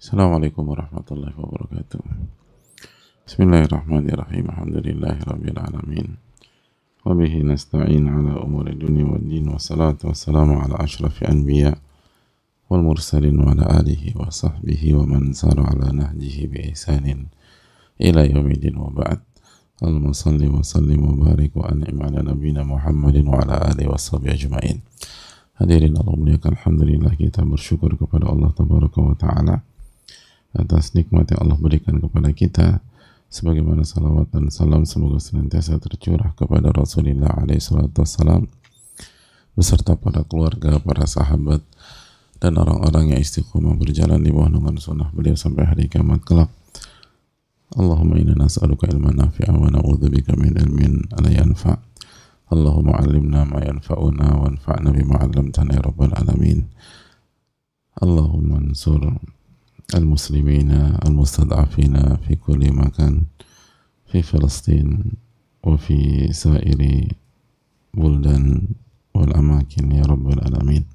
Assalamualaikum warahmatullahi wabarakatuh. Bismillahirrahmanirrahim. Alhamdulillahirabbil alamin. Wa bihi nasta'in ala umuri dunya wad din wa salatu wassalamu ala asyrafil anbiya wal mursalin wa ala alihi wa sahbihi wa man sara ala nahjihi bi ihsanin ila yaumidin wa ba'd. Allahumma salli wa sallim wa barik wa an'im ala nabiyyina Muhammadin wa ala alihi wa sahbihi ajma'in. Hadirin Allah muliakan Alhamdulillah kita bersyukur kepada Allah Tabaraka wa Ta'ala atas nikmat yang Allah berikan kepada kita sebagaimana salawat dan salam semoga senantiasa tercurah kepada Rasulullah SAW beserta para keluarga, para sahabat dan orang-orang yang istiqomah berjalan di bawah naungan sunnah beliau sampai hari kiamat kelak. Allahumma inna nas'aluka ilman nafi'a wa na'udzubika min ilmin la yanfa'. Allahumma 'allimna ma yanfa'una wanfa'na bima 'allamtana ya rabbal alamin. Allahumma ansur المسلمين المستضعفين في كل مكان في فلسطين وفي سائر بلدان والأماكن يا رب العالمين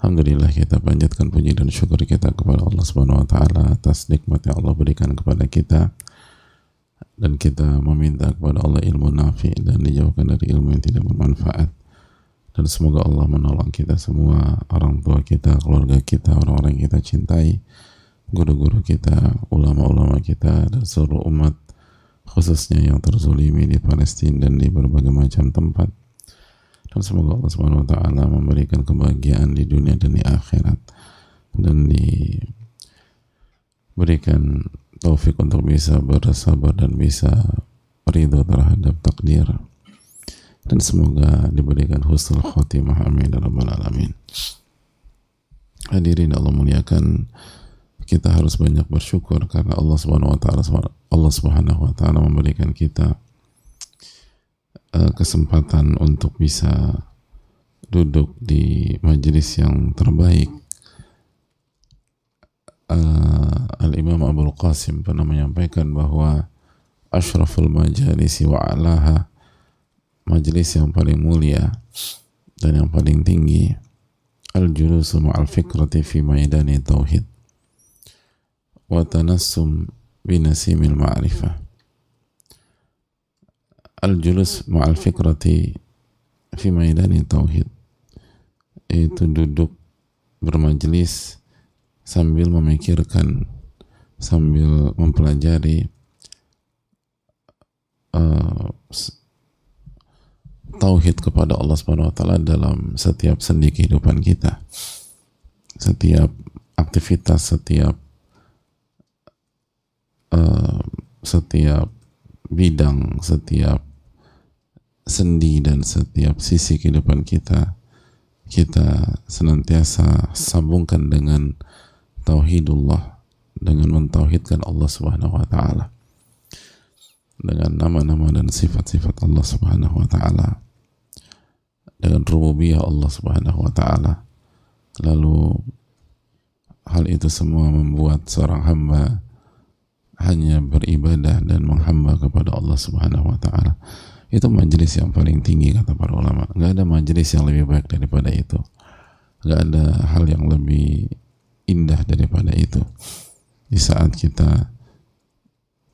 Alhamdulillah kita panjatkan puji dan syukur kita kepada Allah Subhanahu wa taala atas nikmat yang Allah berikan kepada kita dan kita meminta kepada Allah ilmu nafi dan dijauhkan dari ilmu yang tidak bermanfaat dan semoga Allah menolong kita semua orang tua kita, keluarga kita, orang-orang yang kita cintai guru-guru kita, ulama-ulama kita dan seluruh umat khususnya yang terzulimi di Palestina dan di berbagai macam tempat. Dan semoga Allah Subhanahu taala memberikan kebahagiaan di dunia dan di akhirat dan diberikan taufik untuk bisa bersabar dan bisa ridho terhadap takdir dan semoga diberikan husnul khotimah. Amin ya rabbal alamin. Hadirin Allah muliakan. Kita harus banyak bersyukur karena Allah Subhanahu wa taala Allah Subhanahu wa taala memberikan kita uh, kesempatan untuk bisa duduk di majelis yang terbaik. Uh, Al-Imam Abu Qasim pernah menyampaikan bahwa ashraful majalisi wa alaha majelis yang paling mulia dan yang paling tinggi al-julusu ma'al fikrati fi maidani tauhid. Wa tanassum binasimil ma'rifah al-julus ma'al fikrati fi maidani tauhid. Itu duduk bermajelis sambil memikirkan sambil mempelajari uh, tauhid kepada Allah Subhanahu wa taala dalam setiap sendi kehidupan kita. Setiap aktivitas, setiap uh, setiap bidang, setiap sendi dan setiap sisi kehidupan kita kita senantiasa sambungkan dengan tauhidullah dengan mentauhidkan Allah Subhanahu wa taala dengan nama-nama dan sifat-sifat Allah Subhanahu wa taala dengan rububiyah Allah Subhanahu wa taala. Lalu hal itu semua membuat seorang hamba hanya beribadah dan menghamba kepada Allah Subhanahu wa taala. Itu majelis yang paling tinggi kata para ulama. Gak ada majelis yang lebih baik daripada itu. Gak ada hal yang lebih indah daripada itu. Di saat kita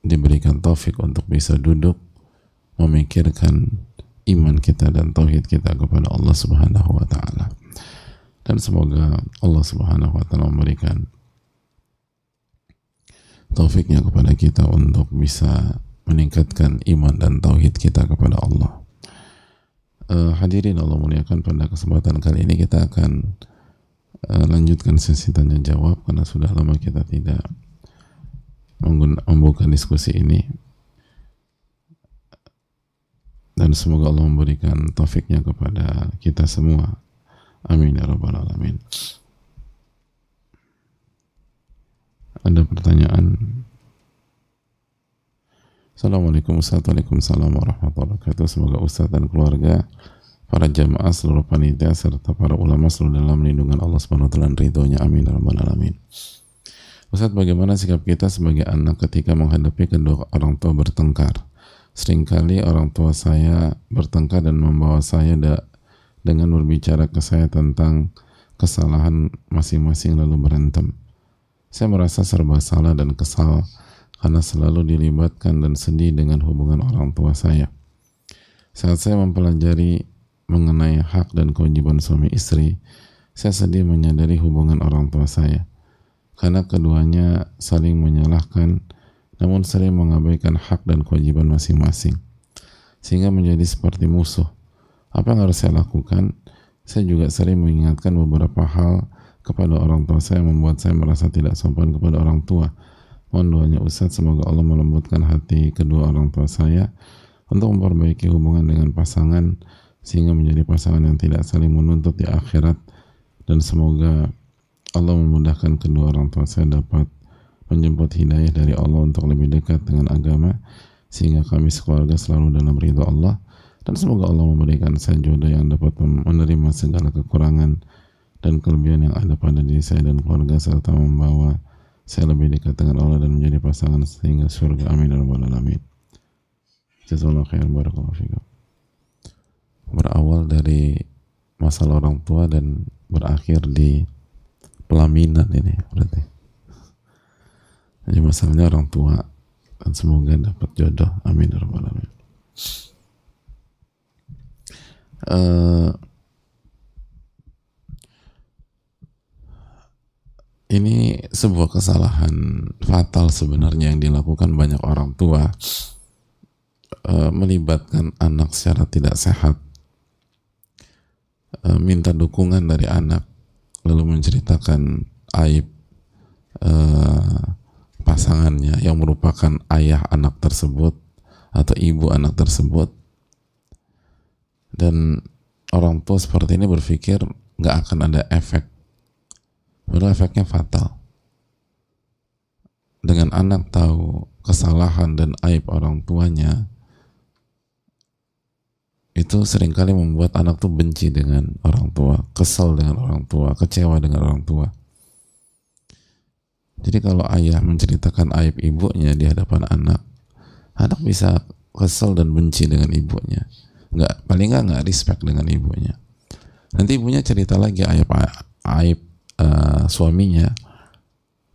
diberikan taufik untuk bisa duduk memikirkan iman kita dan tauhid kita kepada Allah Subhanahu wa taala. Dan semoga Allah Subhanahu wa taala memberikan taufiknya kepada kita untuk bisa meningkatkan iman dan tauhid kita kepada Allah. Uh, hadirin Allah muliakan pada kesempatan kali ini kita akan uh, lanjutkan sesi tanya jawab karena sudah lama kita tidak membuka diskusi ini dan semoga Allah memberikan taufiknya kepada kita semua. Amin ya rabbal alamin. Ada pertanyaan? Assalamualaikum warahmatullahi wabarakatuh. Semoga Ustaz dan keluarga para jamaah seluruh panitia serta para ulama selalu dalam lindungan Allah Subhanahu wa taala. Ridhonya. Amin ya rabbal alamin. Ustaz bagaimana sikap kita sebagai anak ketika menghadapi kedua orang tua bertengkar Seringkali orang tua saya bertengkar dan membawa saya da dengan berbicara ke saya tentang kesalahan masing-masing lalu berantem. Saya merasa serba salah dan kesal karena selalu dilibatkan dan sedih dengan hubungan orang tua saya. Saat saya mempelajari mengenai hak dan kewajiban suami istri, saya sedih menyadari hubungan orang tua saya. Karena keduanya saling menyalahkan, namun sering mengabaikan hak dan kewajiban masing-masing. Sehingga menjadi seperti musuh. Apa yang harus saya lakukan? Saya juga sering mengingatkan beberapa hal kepada orang tua saya membuat saya merasa tidak sopan kepada orang tua. Mohon doanya Ustaz semoga Allah melembutkan hati kedua orang tua saya untuk memperbaiki hubungan dengan pasangan sehingga menjadi pasangan yang tidak saling menuntut di akhirat dan semoga Allah memudahkan kedua orang tua saya dapat menjemput hidayah dari Allah untuk lebih dekat dengan agama sehingga kami sekeluarga selalu dalam ridho Allah. Dan semoga Allah memberikan saya jodoh yang dapat menerima segala kekurangan dan kelebihan yang ada pada diri saya dan keluarga serta membawa saya lebih dekat dengan Allah dan menjadi pasangan sehingga surga. Amin. Ya rabbal alamin. Jazakallahu khair barakallahu berawal dari masalah orang tua dan berakhir di pelaminan ini berarti jadi masalahnya orang tua dan semoga dapat jodoh. Amin ya rabbal uh, ini sebuah kesalahan fatal sebenarnya yang dilakukan banyak orang tua e, melibatkan anak secara tidak sehat e, minta dukungan dari anak lalu menceritakan aib pasangannya yang merupakan ayah anak tersebut atau ibu anak tersebut dan orang tua seperti ini berpikir nggak akan ada efek Padahal efeknya fatal. Dengan anak tahu kesalahan dan aib orang tuanya, itu sering kali membuat anak tuh benci dengan orang tua, kesal dengan orang tua, kecewa dengan orang tua. Jadi kalau ayah menceritakan aib ibunya di hadapan anak, anak bisa kesal dan benci dengan ibunya. Nggak, paling nggak nggak respect dengan ibunya. Nanti ibunya cerita lagi aib aib uh, suaminya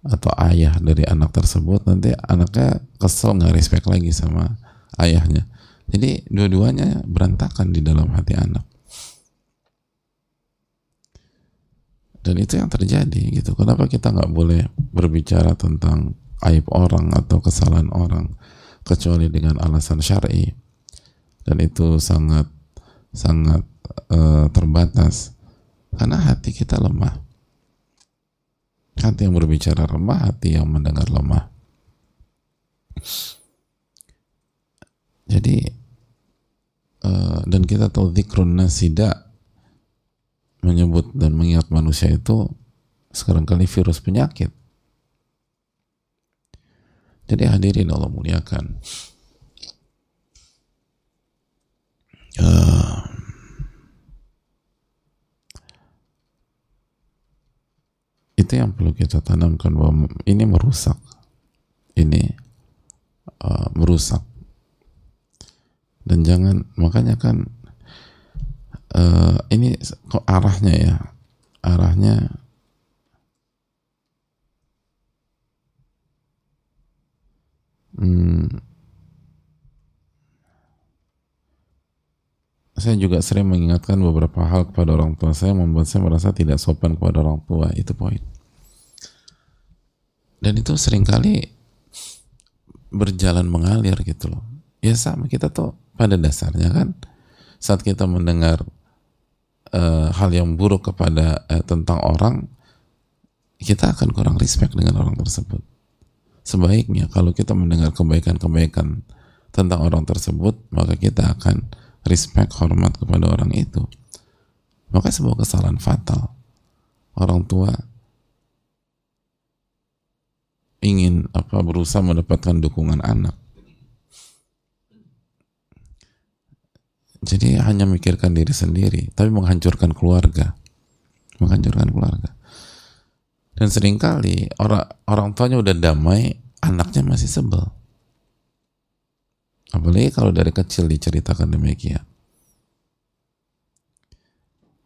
atau ayah dari anak tersebut nanti anaknya kesel nggak respect lagi sama ayahnya jadi dua-duanya berantakan di dalam hati anak dan itu yang terjadi gitu. Kenapa kita nggak boleh berbicara tentang aib orang atau kesalahan orang kecuali dengan alasan syar'i? Dan itu sangat sangat uh, terbatas. Karena hati kita lemah. Hati yang berbicara lemah, hati yang mendengar lemah. Jadi uh, dan kita tahu zikrun nasida menyebut dan mengingat manusia itu sekarang kali virus penyakit. Jadi hadirin Allah muliakan. Uh, itu yang perlu kita tanamkan bahwa ini merusak ini uh, merusak dan jangan makanya kan uh, ini kok arahnya ya arahnya. Hmm, saya juga sering mengingatkan beberapa hal kepada orang tua saya membuat saya merasa tidak sopan kepada orang tua itu poin. Dan itu sering kali berjalan mengalir gitu loh. Ya sama kita tuh pada dasarnya kan saat kita mendengar uh, hal yang buruk kepada uh, tentang orang kita akan kurang respect dengan orang tersebut sebaiknya kalau kita mendengar kebaikan-kebaikan tentang orang tersebut maka kita akan respect, hormat kepada orang itu. Maka sebuah kesalahan fatal. Orang tua ingin apa berusaha mendapatkan dukungan anak. Jadi hanya mikirkan diri sendiri, tapi menghancurkan keluarga. Menghancurkan keluarga. Dan sering kali orang orang tuanya udah damai, anaknya masih sebel. Apalagi kalau dari kecil diceritakan demikian.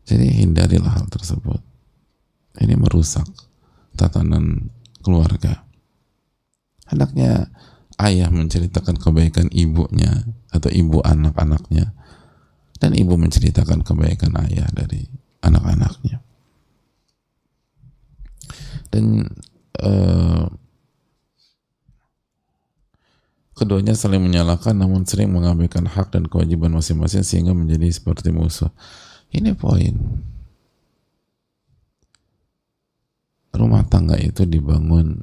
Jadi hindarilah hal tersebut. Ini merusak tatanan keluarga. Hendaknya ayah menceritakan kebaikan ibunya atau ibu anak-anaknya dan ibu menceritakan kebaikan ayah dari anak-anaknya. Dan uh, keduanya saling menyalahkan namun sering mengabaikan hak dan kewajiban masing-masing sehingga menjadi seperti musuh. Ini poin. Rumah tangga itu dibangun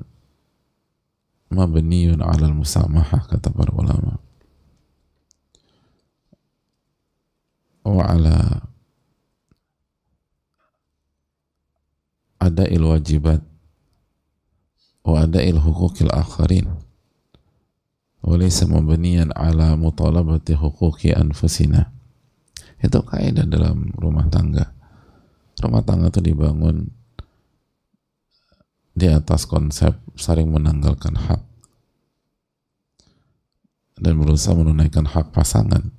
mabniyun alal musamahah kata para ulama. Wajibat wa ada il hukukil akharin. Walaysa mabniyan ala mutalabati hukuki anfusina. Itu kaidah dalam rumah tangga. Rumah tangga itu dibangun di atas konsep saling menanggalkan hak dan berusaha menunaikan hak pasangan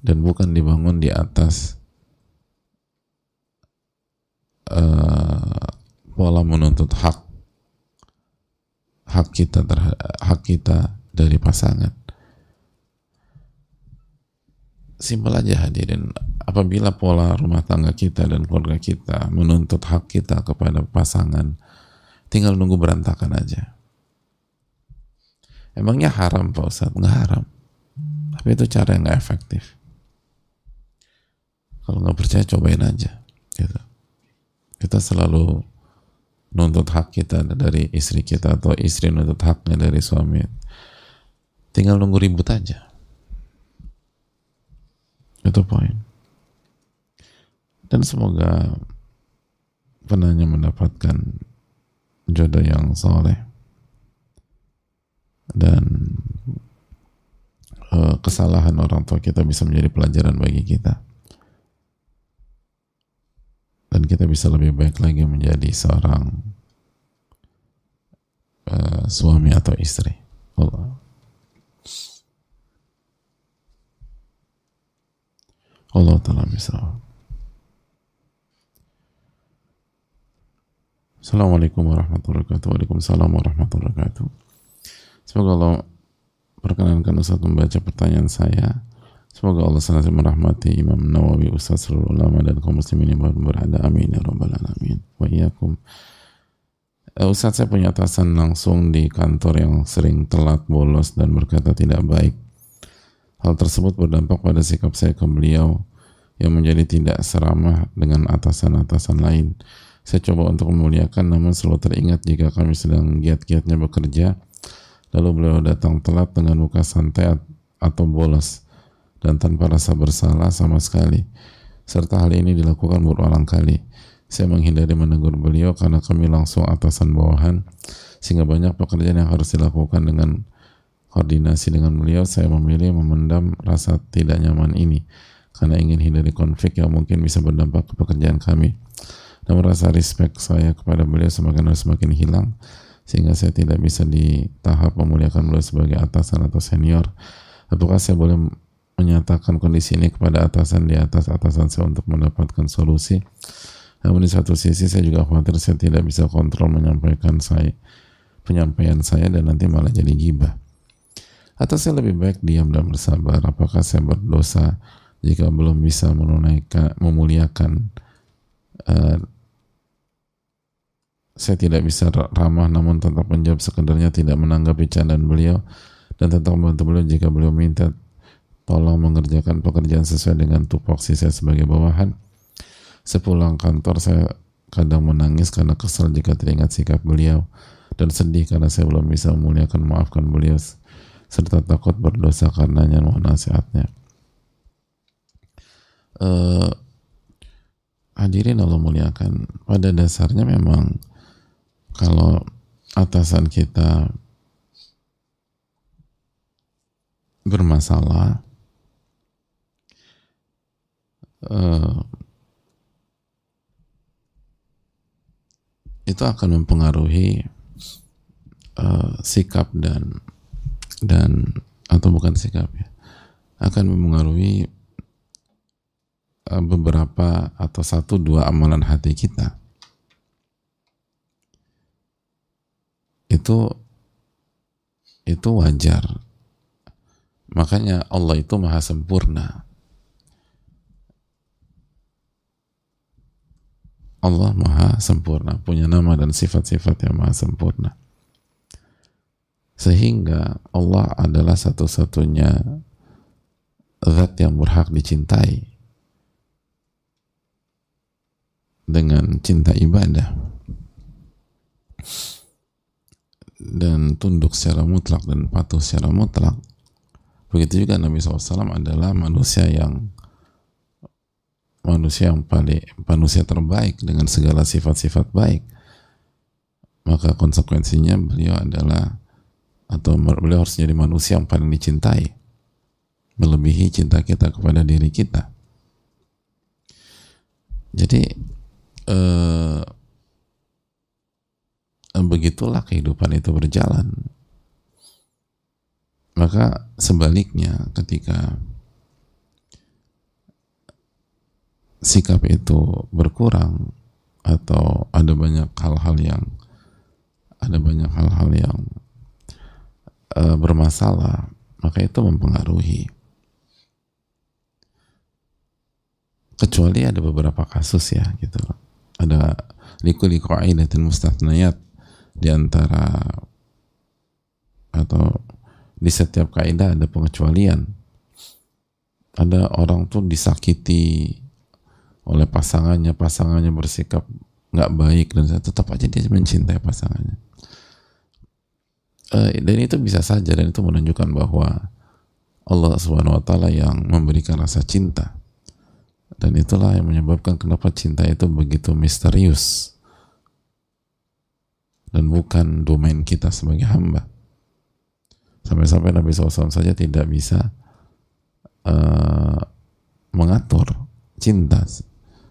dan bukan dibangun di atas uh, pola menuntut hak hak kita terhadap hak kita dari pasangan. Simpel aja hadirin, apabila pola rumah tangga kita dan keluarga kita menuntut hak kita kepada pasangan, tinggal nunggu berantakan aja. Emangnya haram Pak Ustadz? Nggak haram. Tapi itu cara yang nggak efektif. Kalau nggak percaya cobain aja. Gitu. Kita selalu nuntut hak kita dari istri kita atau istri nuntut haknya dari suami tinggal nunggu ribut aja itu poin dan semoga penanya mendapatkan jodoh yang soleh dan uh, kesalahan orang tua kita bisa menjadi pelajaran bagi kita dan kita bisa lebih baik lagi menjadi seorang uh, suami atau istri. Allah. Allah Ta'ala bisa. Assalamualaikum warahmatullahi wabarakatuh. Waalaikumsalam warahmatullahi wabarakatuh. Semoga Allah perkenankan Ustaz membaca pertanyaan saya Semoga Allah senantiasa merahmati Imam Nawawi, Ustaz seluruh ulama dan kaum muslimin yang berada. Amin ya rabbal alamin. Wa iyyakum. Uh, Ustaz saya punya atasan langsung di kantor yang sering telat, bolos dan berkata tidak baik. Hal tersebut berdampak pada sikap saya ke beliau yang menjadi tidak seramah dengan atasan-atasan lain. Saya coba untuk memuliakan namun selalu teringat jika kami sedang giat-giatnya bekerja lalu beliau datang telat dengan muka santai atau bolos dan tanpa rasa bersalah sama sekali. Serta hal ini dilakukan berulang kali. Saya menghindari menegur beliau karena kami langsung atasan bawahan sehingga banyak pekerjaan yang harus dilakukan dengan koordinasi dengan beliau saya memilih memendam rasa tidak nyaman ini karena ingin hindari konflik yang mungkin bisa berdampak ke pekerjaan kami. Namun rasa respect saya kepada beliau semakin harus semakin hilang sehingga saya tidak bisa di tahap memuliakan beliau sebagai atasan atau senior. Apakah saya boleh menyatakan kondisi ini kepada atasan di atas atasan saya untuk mendapatkan solusi. Namun di satu sisi saya juga khawatir saya tidak bisa kontrol menyampaikan saya penyampaian saya dan nanti malah jadi gibah. Atau saya lebih baik diam dan bersabar. Apakah saya berdosa jika belum bisa menunaikan memuliakan uh, saya tidak bisa ramah namun tetap menjawab sekedarnya tidak menanggapi candaan beliau dan tetap membantu beliau jika beliau minta tolong mengerjakan pekerjaan sesuai dengan tupoksi saya sebagai bawahan. Sepulang kantor saya kadang menangis karena kesal jika teringat sikap beliau dan sedih karena saya belum bisa memuliakan maafkan beliau serta takut berdosa karenanya mohon nasihatnya. Uh, hadirin Allah muliakan pada dasarnya memang kalau atasan kita bermasalah uh, itu akan mempengaruhi uh, sikap dan dan atau bukan sikap ya akan mempengaruhi uh, beberapa atau satu dua amalan hati kita. Itu itu wajar. Makanya Allah itu maha sempurna Allah maha sempurna punya nama dan sifat-sifat yang maha sempurna. Sehingga Allah adalah satu-satunya zat yang berhak dicintai dengan cinta ibadah dan tunduk secara mutlak dan patuh secara mutlak. Begitu juga Nabi SAW adalah manusia yang manusia yang paling manusia terbaik dengan segala sifat-sifat baik maka konsekuensinya beliau adalah atau beliau harus jadi manusia yang paling dicintai melebihi cinta kita kepada diri kita. Jadi eh, begitulah kehidupan itu berjalan. Maka sebaliknya ketika sikap itu berkurang atau ada banyak hal-hal yang ada banyak hal-hal yang e, bermasalah, maka itu mempengaruhi. Kecuali ada beberapa kasus ya gitu. Ada likuli qaidatin mustatnayat di antara atau di setiap kaidah ada pengecualian. Ada orang tuh disakiti oleh pasangannya, pasangannya bersikap nggak baik dan tetap aja dia mencintai pasangannya uh, dan itu bisa saja dan itu menunjukkan bahwa Allah Subhanahu wa taala yang memberikan rasa cinta. Dan itulah yang menyebabkan kenapa cinta itu begitu misterius dan bukan domain kita sebagai hamba. Sampai-sampai Nabi SAW saja tidak bisa uh, mengatur cinta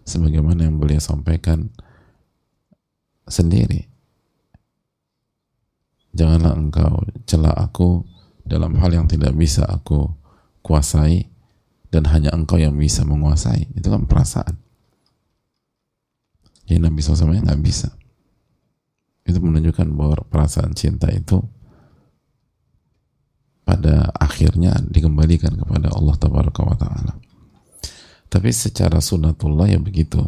sebagaimana yang beliau sampaikan sendiri. Janganlah engkau celah aku dalam hal yang tidak bisa aku kuasai dan hanya engkau yang bisa menguasai. Itu kan perasaan. Jadi Nabi SAW nggak bisa. Itu menunjukkan bahwa perasaan cinta itu pada akhirnya dikembalikan kepada Allah Taala. Tapi secara sunatullah ya begitu.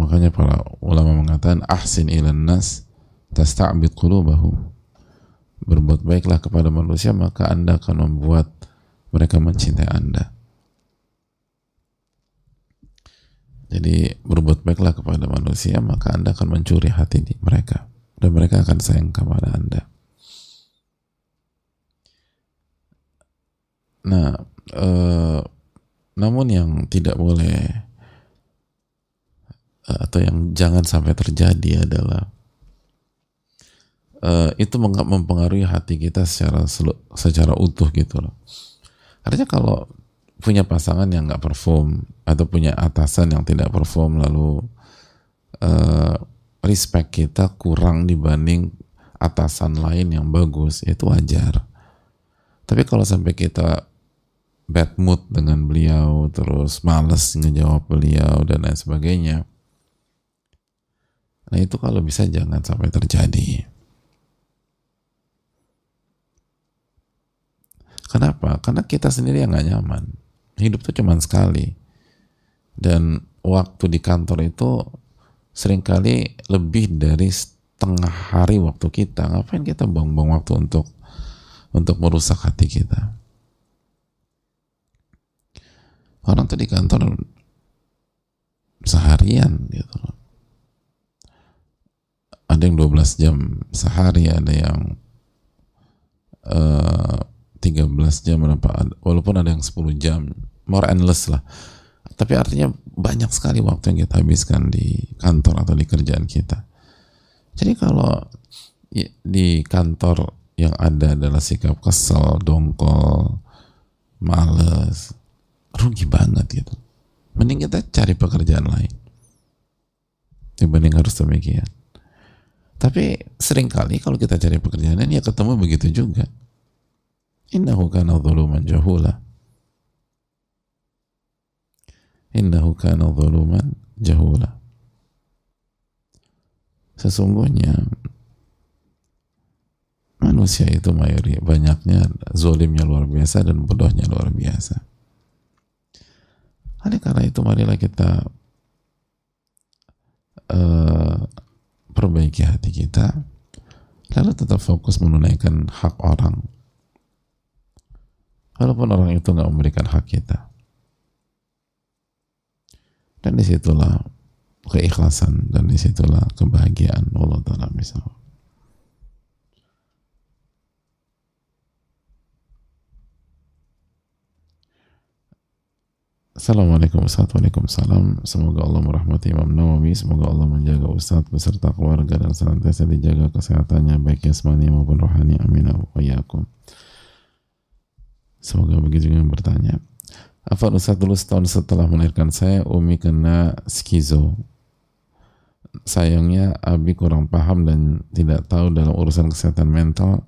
Makanya para ulama mengatakan ahsin ilan nas tasta'bid qulubahum. Berbuat baiklah kepada manusia maka Anda akan membuat mereka mencintai Anda. Jadi berbuat baiklah kepada manusia maka Anda akan mencuri hati mereka dan mereka akan sayang kepada Anda. Nah, eh, namun yang tidak boleh atau yang jangan sampai terjadi adalah uh, itu mempengaruhi hati kita secara secara utuh gitu loh. Artinya kalau punya pasangan yang nggak perform atau punya atasan yang tidak perform lalu uh, respect kita kurang dibanding atasan lain yang bagus itu wajar. Tapi kalau sampai kita bad mood dengan beliau terus males ngejawab beliau dan lain sebagainya Nah itu kalau bisa jangan sampai terjadi. Kenapa? Karena kita sendiri yang gak nyaman. Hidup tuh cuma sekali. Dan waktu di kantor itu sering kali lebih dari setengah hari waktu kita. Ngapain kita buang-buang waktu untuk untuk merusak hati kita? Orang tuh di kantor seharian gitu. Loh ada yang 12 jam sehari ada yang uh, eh, 13 jam walaupun ada yang 10 jam more endless lah. Tapi artinya banyak sekali waktu yang kita habiskan di kantor atau di kerjaan kita. Jadi kalau di kantor yang ada adalah sikap kesel, dongkol, males, rugi banget gitu. Mending kita cari pekerjaan lain dibanding harus demikian. Tapi sering kali kalau kita cari pekerjaan ya ketemu begitu juga. Innahu kana dhuluman jahula. Innahu kana dhuluman jahula. sesungguhnya manusia itu mayoritas banyaknya zolimnya luar biasa dan bodohnya luar biasa. Oleh karena itu marilah kita uh, perbaiki hati kita lalu tetap fokus menunaikan hak orang. Walaupun orang itu nggak memberikan hak kita. Dan di situlah keikhlasan dan di situlah kebahagiaan Allah Ta'ala misalnya Assalamualaikum warahmatullahi wabarakatuh. Semoga Allah merahmati Imam Nawawi. Semoga Allah menjaga Ustadz beserta keluarga dan senantiasa dijaga kesehatannya baik jasmani maupun rohani. Amin. Semoga begitu yang bertanya. Afan Ustadz dulu setahun setelah melahirkan saya, Umi kena skizo. Sayangnya Abi kurang paham dan tidak tahu dalam urusan kesehatan mental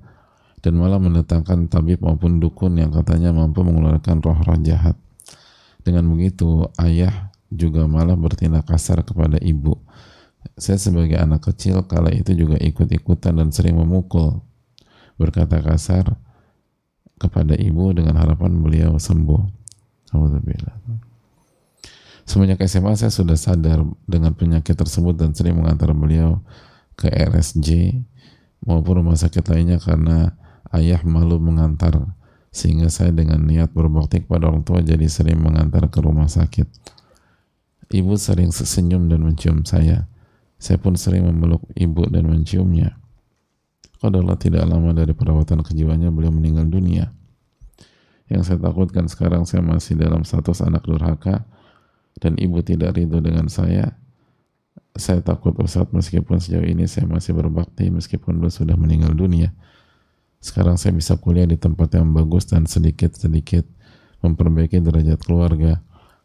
dan malah mendatangkan tabib maupun dukun yang katanya mampu mengeluarkan roh-roh jahat dengan begitu, ayah juga malah bertindak kasar kepada ibu. Saya sebagai anak kecil kala itu juga ikut-ikutan dan sering memukul, berkata kasar kepada ibu dengan harapan beliau sembuh. Alhamdulillah. Semenjak SMA saya sudah sadar dengan penyakit tersebut dan sering mengantar beliau ke RSJ maupun rumah sakit lainnya karena ayah malu mengantar sehingga saya dengan niat berbakti kepada orang tua jadi sering mengantar ke rumah sakit. Ibu sering sesenyum dan mencium saya. Saya pun sering memeluk ibu dan menciumnya. Adalah tidak lama dari perawatan kejiwaannya beliau meninggal dunia. Yang saya takutkan sekarang saya masih dalam status anak durhaka dan ibu tidak ridho dengan saya. Saya takut Ustaz meskipun sejauh ini saya masih berbakti meskipun beliau sudah meninggal dunia sekarang saya bisa kuliah di tempat yang bagus dan sedikit-sedikit memperbaiki derajat keluarga.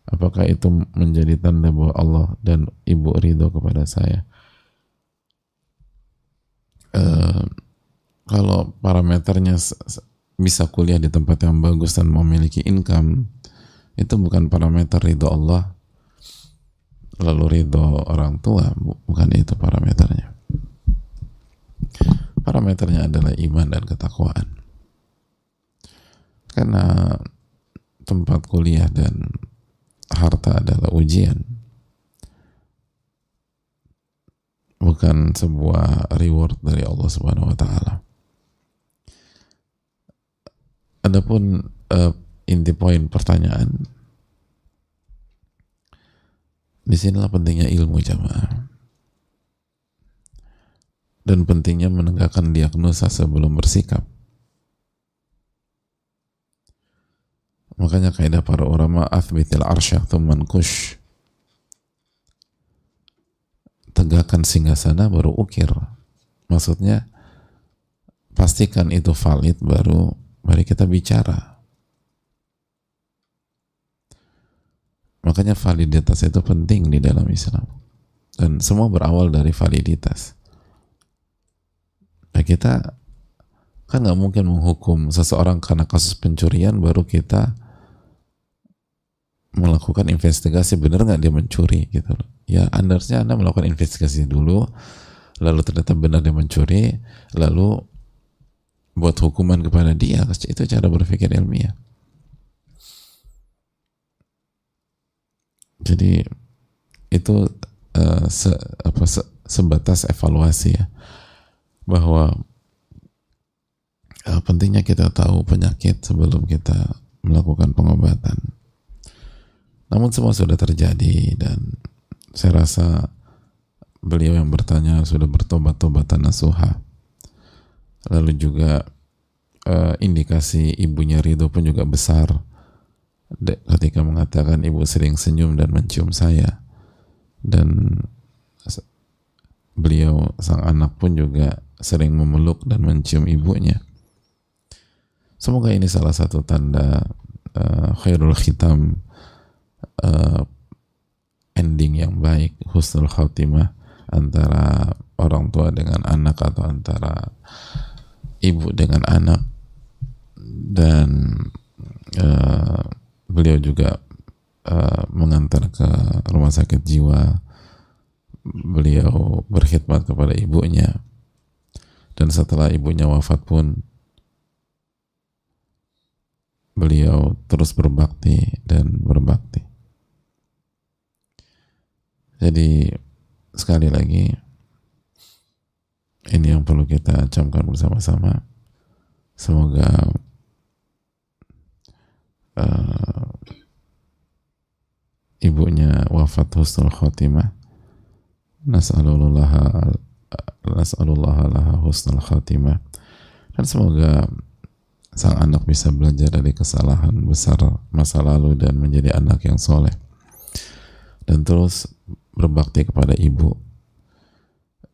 Apakah itu menjadi tanda bahwa Allah dan ibu ridho kepada saya? Uh, kalau parameternya bisa kuliah di tempat yang bagus dan memiliki income, itu bukan parameter ridho Allah, lalu ridho orang tua, bukan itu parameternya. Parameternya adalah iman dan ketakwaan. Karena tempat kuliah dan harta adalah ujian. Bukan sebuah reward dari Allah Subhanahu wa taala. Adapun uh, inti poin pertanyaan di sinilah pentingnya ilmu jamaah dan pentingnya menegakkan diagnosa sebelum bersikap. Makanya kaidah para ulama athbitil arsya thumman kush. Tegakkan singgasana baru ukir. Maksudnya pastikan itu valid baru mari kita bicara. Makanya validitas itu penting di dalam Islam. Dan semua berawal dari validitas. Nah kita kan nggak mungkin menghukum seseorang karena kasus pencurian baru kita melakukan investigasi benar nggak dia mencuri gitu loh. Ya harusnya anda melakukan investigasi dulu, lalu ternyata benar dia mencuri, lalu buat hukuman kepada dia. Itu cara berpikir ilmiah. Jadi itu uh, se, apa, se, sebatas evaluasi ya bahwa uh, pentingnya kita tahu penyakit sebelum kita melakukan pengobatan. Namun semua sudah terjadi dan saya rasa beliau yang bertanya sudah bertobat-tobatan nasuha. Lalu juga uh, indikasi ibunya Ridho pun juga besar ketika mengatakan ibu sering senyum dan mencium saya dan beliau sang anak pun juga sering memeluk dan mencium ibunya. Semoga ini salah satu tanda uh, khairul khitam uh, ending yang baik, husnul khatimah antara orang tua dengan anak atau antara ibu dengan anak. Dan uh, beliau juga uh, mengantar ke rumah sakit jiwa. Beliau berkhidmat kepada ibunya dan setelah ibunya wafat pun beliau terus berbakti dan berbakti. Jadi sekali lagi ini yang perlu kita camkan bersama-sama. Semoga uh, ibunya wafat husnul khotimah. Nas'alullah nas'alullah laha husnul khotimah dan semoga sang anak bisa belajar dari kesalahan besar masa lalu dan menjadi anak yang soleh. Dan terus berbakti kepada ibu.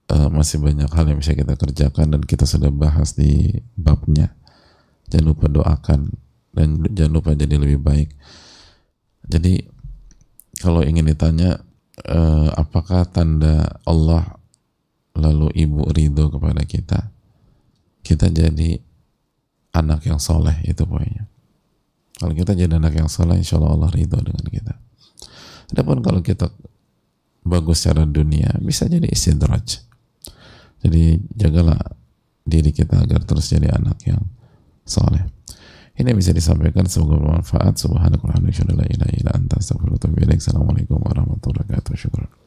Uh, masih banyak hal yang bisa kita kerjakan dan kita sudah bahas di babnya. Jangan lupa doakan dan jangan lupa jadi lebih baik. Jadi kalau ingin ditanya uh, apakah tanda Allah lalu ibu ridho kepada kita kita jadi anak yang soleh itu poinnya kalau kita jadi anak yang soleh insya Allah Allah ridho dengan kita adapun kalau kita bagus secara dunia bisa jadi istidraj jadi jagalah diri kita agar terus jadi anak yang soleh. Ini bisa disampaikan semoga bermanfaat. Subhanakallahumma wa bihamdika Assalamualaikum warahmatullahi wabarakatuh.